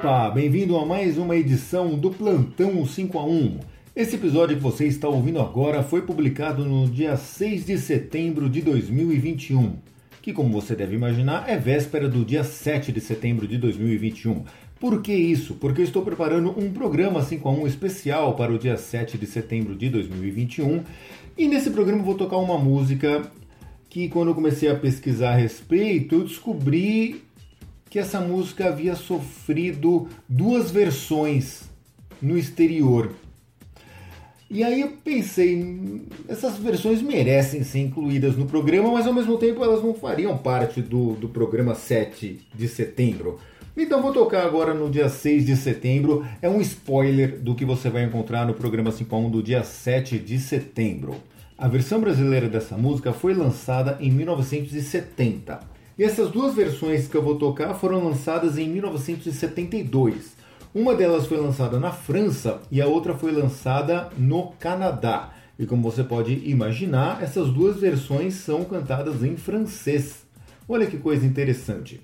Opa, bem-vindo a mais uma edição do Plantão 5 a 1. Esse episódio que você está ouvindo agora foi publicado no dia 6 de setembro de 2021, que, como você deve imaginar, é véspera do dia 7 de setembro de 2021. Por que isso? Porque eu estou preparando um programa 5 a 1 especial para o dia 7 de setembro de 2021 e nesse programa vou tocar uma música que, quando eu comecei a pesquisar a respeito, eu descobri que essa música havia sofrido duas versões no exterior. E aí eu pensei, essas versões merecem ser incluídas no programa, mas ao mesmo tempo elas não fariam parte do, do programa 7 de setembro. Então vou tocar agora no dia 6 de setembro. É um spoiler do que você vai encontrar no programa 51 do dia 7 de setembro. A versão brasileira dessa música foi lançada em 1970. E essas duas versões que eu vou tocar foram lançadas em 1972. Uma delas foi lançada na França e a outra foi lançada no Canadá. E como você pode imaginar, essas duas versões são cantadas em francês. Olha que coisa interessante.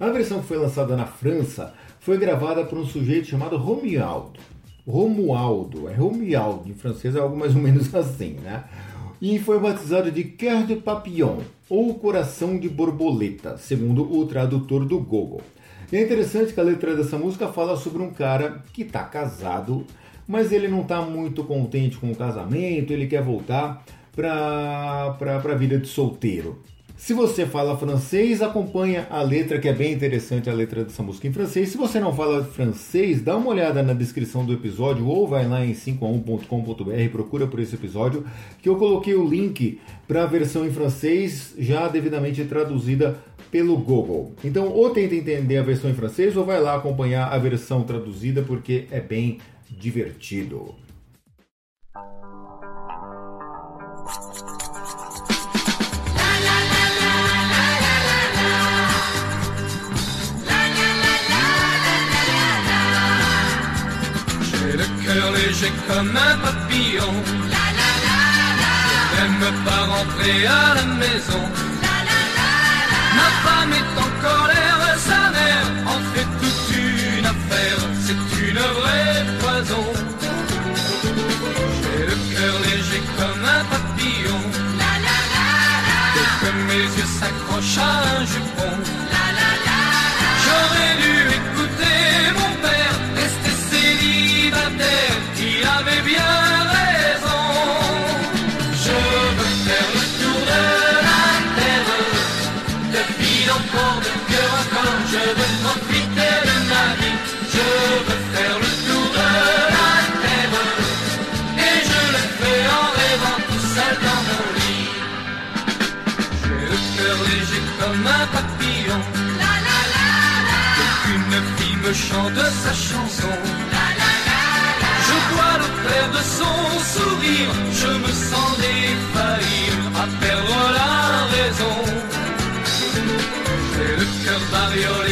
A versão que foi lançada na França foi gravada por um sujeito chamado Romualdo. Romualdo, é Romualdo, em francês é algo mais ou menos assim, né? E foi batizado de Cœur de Papillon, ou Coração de Borboleta, segundo o tradutor do Google. E é interessante que a letra dessa música fala sobre um cara que está casado, mas ele não está muito contente com o casamento, ele quer voltar para a vida de solteiro. Se você fala francês, acompanha a letra, que é bem interessante a letra dessa música em francês. Se você não fala francês, dá uma olhada na descrição do episódio ou vai lá em 51.com.br, procura por esse episódio, que eu coloquei o link para a versão em francês já devidamente traduzida pelo Google. Então, ou tenta entender a versão em francês ou vai lá acompanhar a versão traduzida porque é bem divertido. cœur léger comme un papillon. La la la la. Je n'aime pas rentrer à la maison. La la la la. Ma femme est encore là. Je dois le faire de son sourire, je me sens défaillir à perdre la raison. J'ai le cœur bariolé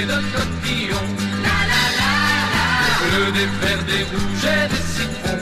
affublé de cotillons. Des bleus, des verts, des rouges et des citrons.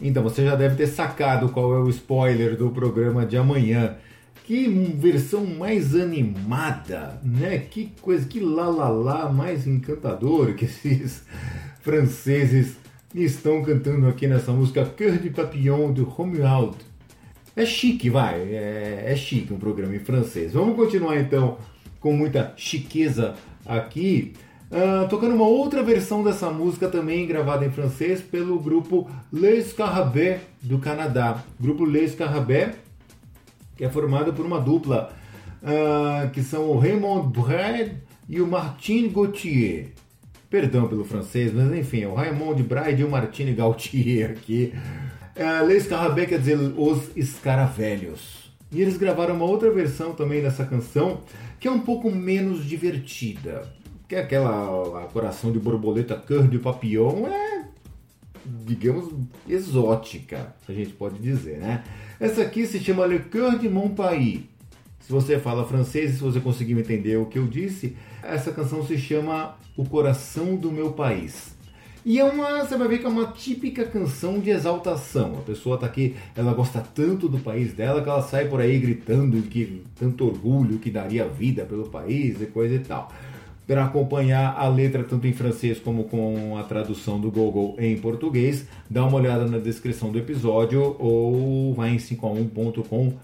Então você já deve ter sacado qual é o spoiler do programa de amanhã. Que versão mais animada, né? Que coisa, que lá mais encantador que esses franceses estão cantando aqui nessa música Cœur de Papillon do Romuald. É chique, vai, é, é chique um programa em francês. Vamos continuar então com muita chiqueza aqui. Uh, tocando uma outra versão dessa música também gravada em francês pelo grupo Les Scarabées do Canadá. O grupo Les Scarabées, que é formado por uma dupla uh, que são o Raymond Brad e o Martin Gauthier. Perdão pelo francês, mas enfim, é o Raymond Bride e o Martin Gauthier aqui. Uh, Les Scarabées quer dizer os escaravelhos. E eles gravaram uma outra versão também dessa canção que é um pouco menos divertida que aquela coração de borboleta cœur de papillon é, digamos, exótica, a gente pode dizer, né? Essa aqui se chama Le Cœur de Mon Pays. Se você fala francês, se você conseguiu entender o que eu disse, essa canção se chama O Coração do Meu País. E é uma, você vai ver que é uma típica canção de exaltação. A pessoa tá aqui, ela gosta tanto do país dela que ela sai por aí gritando que tanto orgulho que daria vida pelo país e coisa e tal para acompanhar a letra tanto em francês como com a tradução do Google em português, dá uma olhada na descrição do episódio ou vai em 5a1.com.br.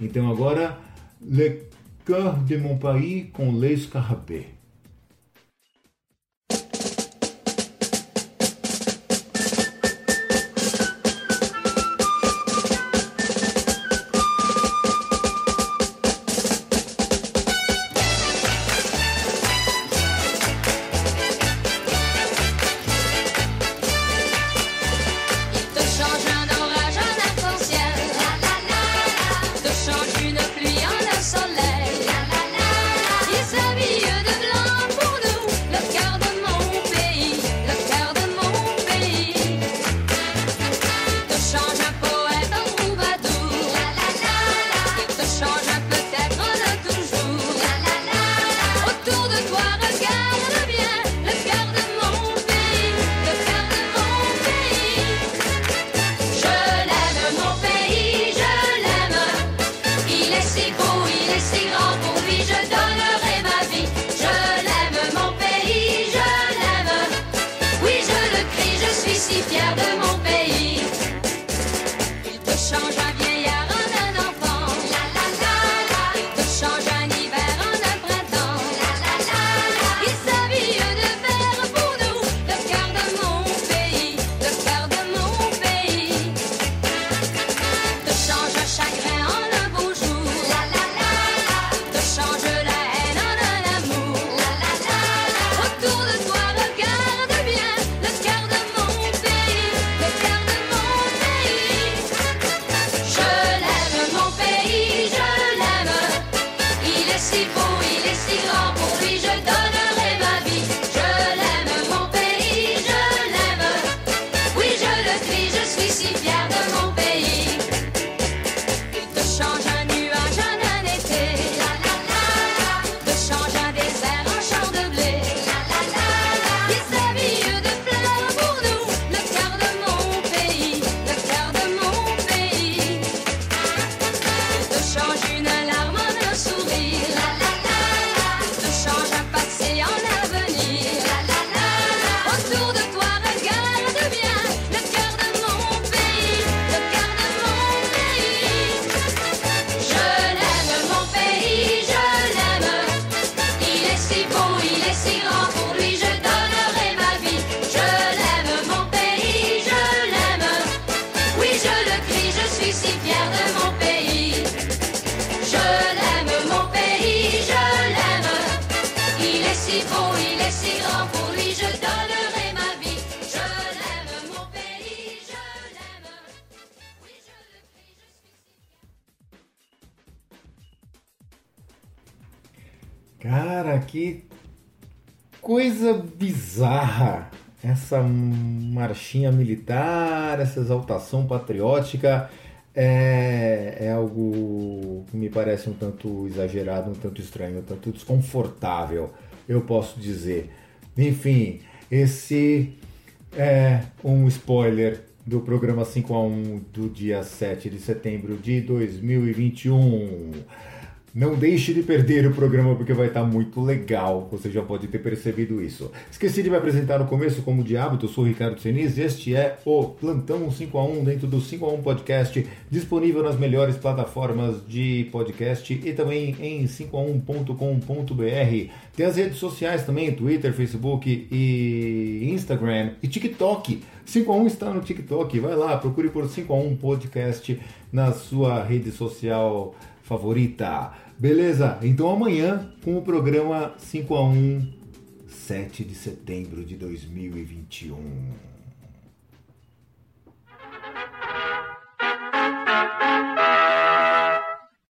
Então agora, Le Cœur de mon pays com Les Carapés. Le cœur de mon pays, le cœur de mon pays. Je l'aime, mon pays, je l'aime. Il est si beau, il est si grand, pour lui je donnerai ma vie. Je l'aime, mon pays, je l'aime. Oui, je le crie, je suis si fière de mon pays. Cara, que coisa bizarra essa marchinha militar, essa exaltação patriótica é, é algo que me parece um tanto exagerado, um tanto estranho, um tanto desconfortável, eu posso dizer. Enfim, esse É um spoiler do programa 5 a 1 do dia 7 de setembro de 2021. Não deixe de perder o programa porque vai estar muito legal. Você já pode ter percebido isso. Esqueci de me apresentar no começo, como de hábito, sou Ricardo Seniz. Este é o Plantão 5 a 1 dentro do 5 a 1 Podcast, disponível nas melhores plataformas de podcast e também em 5a1.com.br. Tem as redes sociais também, Twitter, Facebook e Instagram e TikTok. 5 a 1 está no TikTok. Vai lá, procure por 5 a 1 Podcast na sua rede social favorita. Beleza? Então amanhã com o programa 5 a 1 7 de setembro de 2021.